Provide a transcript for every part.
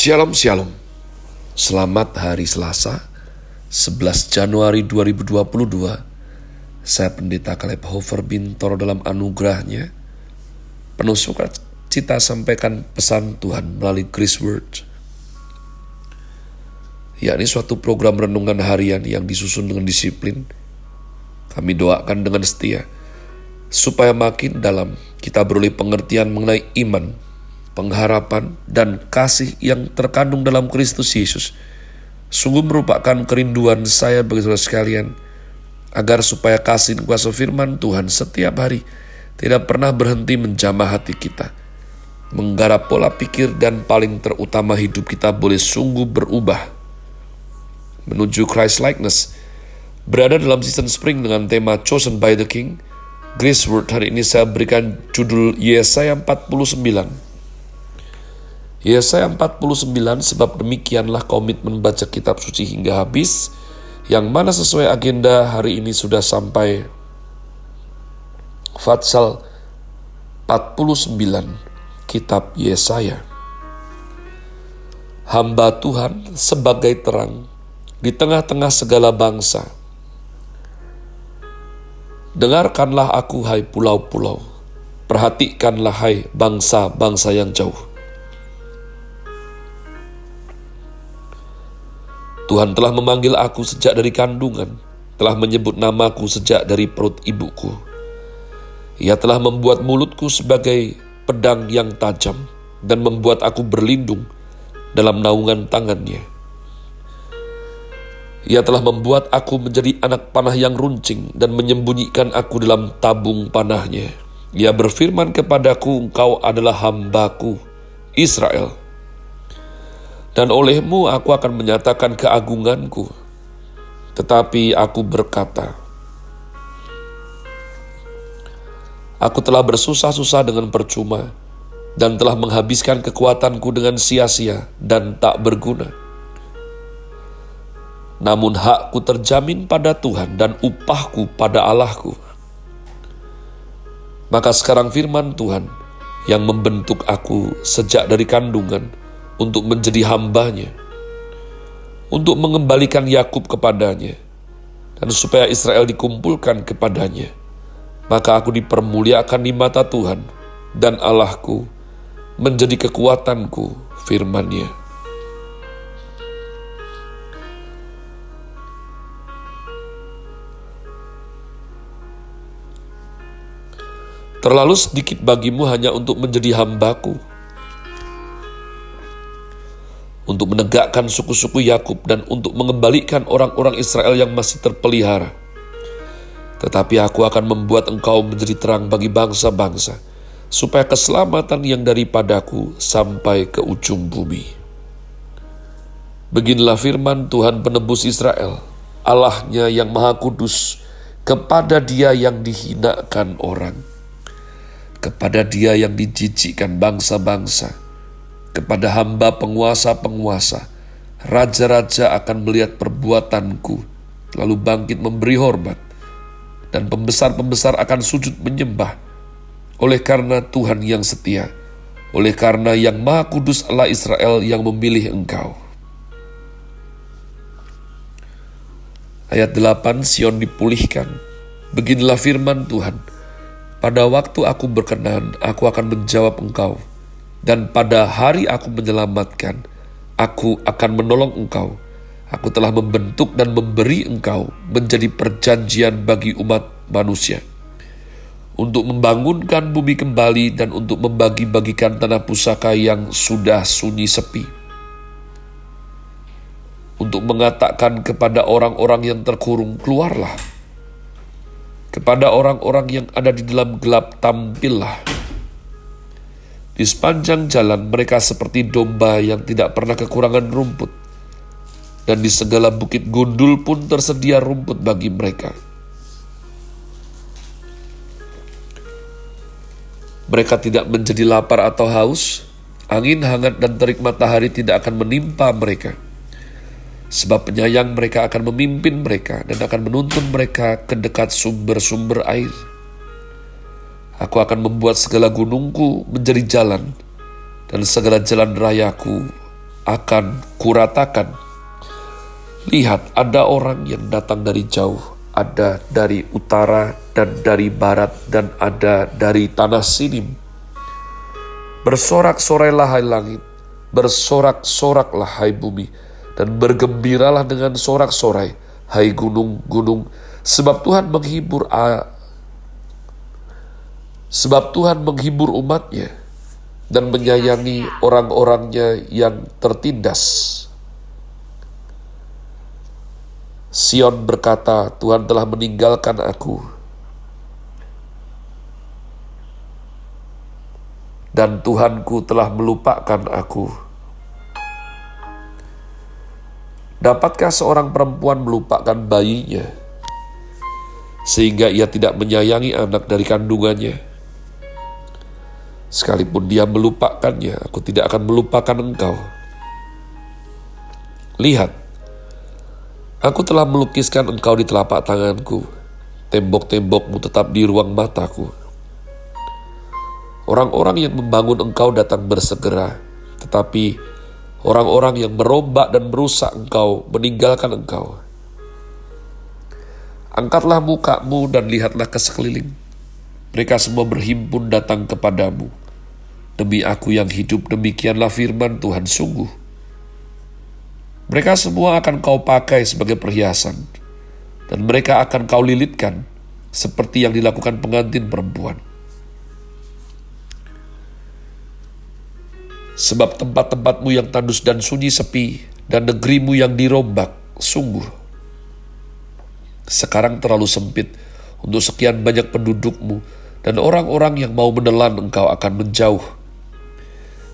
Shalom Shalom. Selamat hari Selasa 11 Januari 2022 Saya Pendeta Kaleb Hofer Bintoro dalam anugerahnya. Penuh cita sampaikan pesan Tuhan melalui Grace Word. Ya ini suatu program renungan harian yang disusun dengan disiplin Kami doakan dengan setia Supaya makin dalam kita beroleh pengertian mengenai iman pengharapan, dan kasih yang terkandung dalam Kristus Yesus. Sungguh merupakan kerinduan saya bagi saudara sekalian agar supaya kasih dan kuasa firman Tuhan setiap hari tidak pernah berhenti menjamah hati kita menggarap pola pikir dan paling terutama hidup kita boleh sungguh berubah. Menuju Christ likeness berada dalam season spring dengan tema Chosen by the King Grace Word hari ini saya berikan judul Yesaya 49 Yesaya 49 sebab demikianlah komitmen baca kitab suci hingga habis yang mana sesuai agenda hari ini sudah sampai. Fatsal 49 kitab Yesaya. Hamba Tuhan sebagai terang di tengah-tengah segala bangsa Dengarkanlah aku hai pulau-pulau. Perhatikanlah hai bangsa-bangsa yang jauh Tuhan telah memanggil aku sejak dari kandungan, telah menyebut namaku sejak dari perut ibuku. Ia telah membuat mulutku sebagai pedang yang tajam dan membuat aku berlindung dalam naungan tangannya. Ia telah membuat aku menjadi anak panah yang runcing dan menyembunyikan aku dalam tabung panahnya. Ia berfirman kepadaku, engkau adalah hambaku, Israel dan olehmu aku akan menyatakan keagunganku. Tetapi aku berkata, Aku telah bersusah-susah dengan percuma, dan telah menghabiskan kekuatanku dengan sia-sia dan tak berguna. Namun hakku terjamin pada Tuhan dan upahku pada Allahku. Maka sekarang firman Tuhan yang membentuk aku sejak dari kandungan, untuk menjadi hambanya, untuk mengembalikan Yakub kepadanya, dan supaya Israel dikumpulkan kepadanya. Maka aku dipermuliakan di mata Tuhan, dan Allahku menjadi kekuatanku, firman-Nya. Terlalu sedikit bagimu hanya untuk menjadi hambaku, untuk menegakkan suku-suku Yakub dan untuk mengembalikan orang-orang Israel yang masih terpelihara. Tetapi aku akan membuat engkau menjadi terang bagi bangsa-bangsa, supaya keselamatan yang daripadaku sampai ke ujung bumi. Beginilah firman Tuhan penebus Israel, Allahnya yang maha kudus, kepada dia yang dihinakan orang, kepada dia yang dijijikkan bangsa-bangsa, kepada hamba penguasa-penguasa. Raja-raja akan melihat perbuatanku, lalu bangkit memberi hormat, dan pembesar-pembesar akan sujud menyembah, oleh karena Tuhan yang setia, oleh karena yang maha kudus Allah Israel yang memilih engkau. Ayat 8 Sion dipulihkan. Beginilah firman Tuhan. Pada waktu aku berkenan, aku akan menjawab engkau dan pada hari aku menyelamatkan, aku akan menolong engkau. Aku telah membentuk dan memberi engkau menjadi perjanjian bagi umat manusia. Untuk membangunkan bumi kembali dan untuk membagi-bagikan tanah pusaka yang sudah sunyi sepi. Untuk mengatakan kepada orang-orang yang terkurung, keluarlah. Kepada orang-orang yang ada di dalam gelap, tampillah di sepanjang jalan mereka seperti domba yang tidak pernah kekurangan rumput. Dan di segala bukit gundul pun tersedia rumput bagi mereka. Mereka tidak menjadi lapar atau haus, angin hangat dan terik matahari tidak akan menimpa mereka. Sebab penyayang mereka akan memimpin mereka dan akan menuntun mereka ke dekat sumber-sumber air. Aku akan membuat segala gunungku menjadi jalan, dan segala jalan rayaku akan kuratakan. Lihat, ada orang yang datang dari jauh, ada dari utara dan dari barat, dan ada dari tanah sinim. Bersorak-sorailah hai langit, bersorak-soraklah hai bumi, dan bergembiralah dengan sorak-sorai, hai gunung-gunung, sebab Tuhan menghibur sebab Tuhan menghibur umatnya dan menyayangi orang-orangnya yang tertindas. Sion berkata, Tuhan telah meninggalkan aku. Dan Tuhanku telah melupakan aku. Dapatkah seorang perempuan melupakan bayinya, sehingga ia tidak menyayangi anak dari kandungannya? Sekalipun dia melupakannya, aku tidak akan melupakan engkau. Lihat, Aku telah melukiskan engkau di telapak tanganku. Tembok-tembokmu tetap di ruang mataku. Orang-orang yang membangun engkau datang bersegera, tetapi orang-orang yang merombak dan merusak engkau meninggalkan engkau. Angkatlah mukamu dan lihatlah ke sekeliling. Mereka semua berhimpun datang kepadamu. Demi aku yang hidup, demikianlah firman Tuhan sungguh mereka semua akan kau pakai sebagai perhiasan, dan mereka akan kau lilitkan seperti yang dilakukan pengantin perempuan. Sebab tempat-tempatmu yang tandus dan sunyi sepi, dan negerimu yang dirombak, sungguh. Sekarang terlalu sempit untuk sekian banyak pendudukmu, dan orang-orang yang mau menelan engkau akan menjauh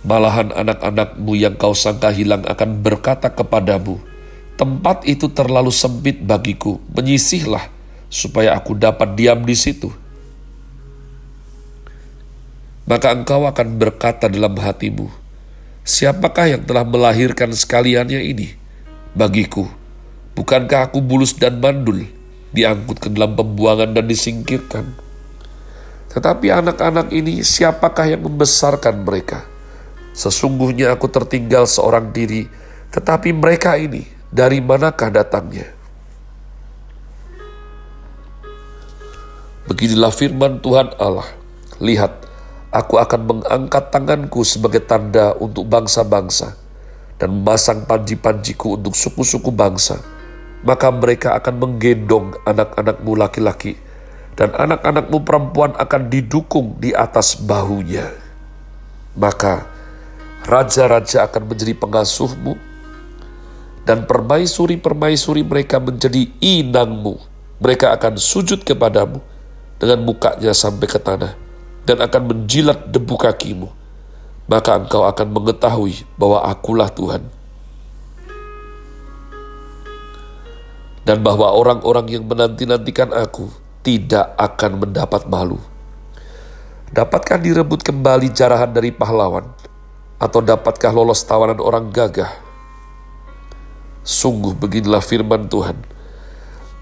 Malahan anak-anakmu yang kau sangka hilang akan berkata kepadamu, tempat itu terlalu sempit bagiku, menyisihlah supaya aku dapat diam di situ. Maka engkau akan berkata dalam hatimu, siapakah yang telah melahirkan sekaliannya ini? Bagiku, bukankah aku bulus dan mandul, diangkut ke dalam pembuangan dan disingkirkan? Tetapi anak-anak ini siapakah yang membesarkan mereka?' Sesungguhnya aku tertinggal seorang diri, tetapi mereka ini dari manakah datangnya? Beginilah firman Tuhan Allah. Lihat, aku akan mengangkat tanganku sebagai tanda untuk bangsa-bangsa dan memasang panji-panjiku untuk suku-suku bangsa. Maka mereka akan menggendong anak-anakmu laki-laki dan anak-anakmu perempuan akan didukung di atas bahunya. Maka Raja-raja akan menjadi pengasuhmu, dan permaisuri-permaisuri mereka menjadi inangmu. Mereka akan sujud kepadamu dengan mukanya sampai ke tanah, dan akan menjilat debu kakimu. Maka engkau akan mengetahui bahwa akulah Tuhan. Dan bahwa orang-orang yang menanti-nantikan aku tidak akan mendapat malu. Dapatkah direbut kembali jarahan dari pahlawan? Atau dapatkah lolos tawanan orang gagah? Sungguh beginilah firman Tuhan.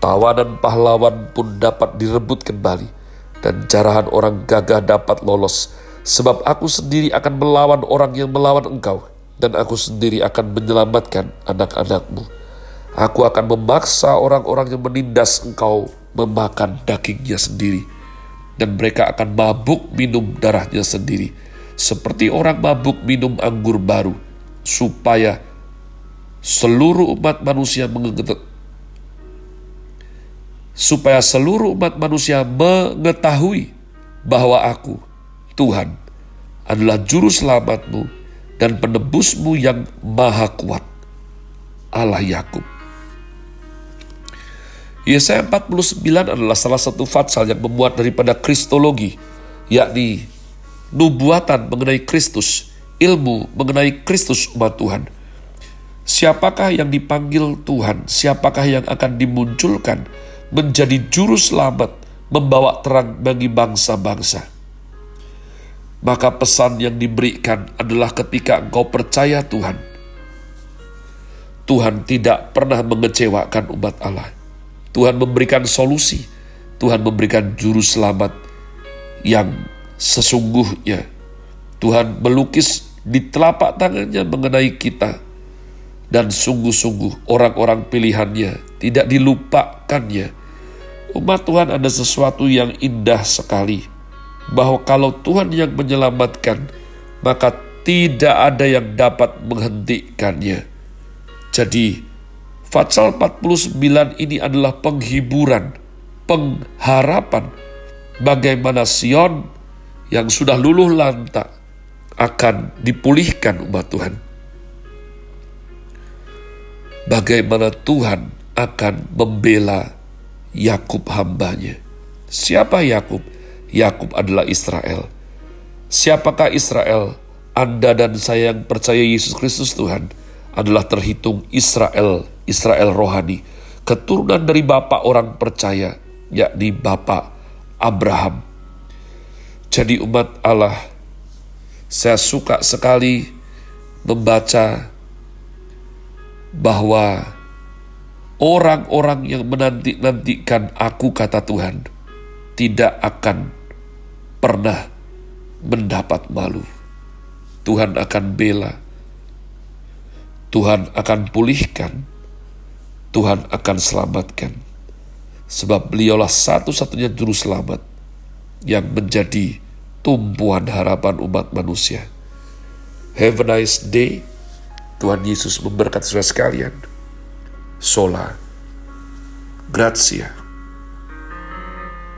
Tawanan pahlawan pun dapat direbut kembali, dan jarahan orang gagah dapat lolos, sebab aku sendiri akan melawan orang yang melawan engkau, dan aku sendiri akan menyelamatkan anak-anakmu. Aku akan memaksa orang-orang yang menindas engkau memakan dagingnya sendiri, dan mereka akan mabuk minum darahnya sendiri seperti orang mabuk minum anggur baru, supaya seluruh umat manusia mengetahui supaya seluruh umat manusia mengetahui bahwa aku, Tuhan, adalah juru selamatmu dan penebusmu yang maha kuat, Allah Yakub. Yesaya 49 adalah salah satu fatsal yang memuat daripada kristologi, yakni nubuatan mengenai Kristus, ilmu mengenai Kristus umat Tuhan. Siapakah yang dipanggil Tuhan? Siapakah yang akan dimunculkan menjadi juru selamat, membawa terang bagi bangsa-bangsa? Maka pesan yang diberikan adalah ketika engkau percaya Tuhan. Tuhan tidak pernah mengecewakan umat Allah. Tuhan memberikan solusi. Tuhan memberikan juru selamat yang Sesungguhnya Tuhan melukis di telapak tangannya mengenai kita dan sungguh-sungguh orang-orang pilihannya tidak dilupakannya. Umat Tuhan ada sesuatu yang indah sekali, bahwa kalau Tuhan yang menyelamatkan, maka tidak ada yang dapat menghentikannya. Jadi, Fatsal 49 ini adalah penghiburan, pengharapan bagaimana Sion yang sudah luluh lantak akan dipulihkan umat Tuhan. Bagaimana Tuhan akan membela Yakub hambanya. Siapa Yakub? Yakub adalah Israel. Siapakah Israel? Anda dan saya yang percaya Yesus Kristus Tuhan adalah terhitung Israel, Israel rohani, keturunan dari Bapak orang percaya, yakni Bapak Abraham. Jadi umat Allah, saya suka sekali membaca bahwa orang-orang yang menanti-nantikan aku kata Tuhan tidak akan pernah mendapat malu. Tuhan akan bela, Tuhan akan pulihkan, Tuhan akan selamatkan. Sebab beliaulah satu-satunya juru selamat yang menjadi tumpuan harapan umat manusia. Have a nice day. Tuhan Yesus memberkati saudara sekalian. Sola. Grazie.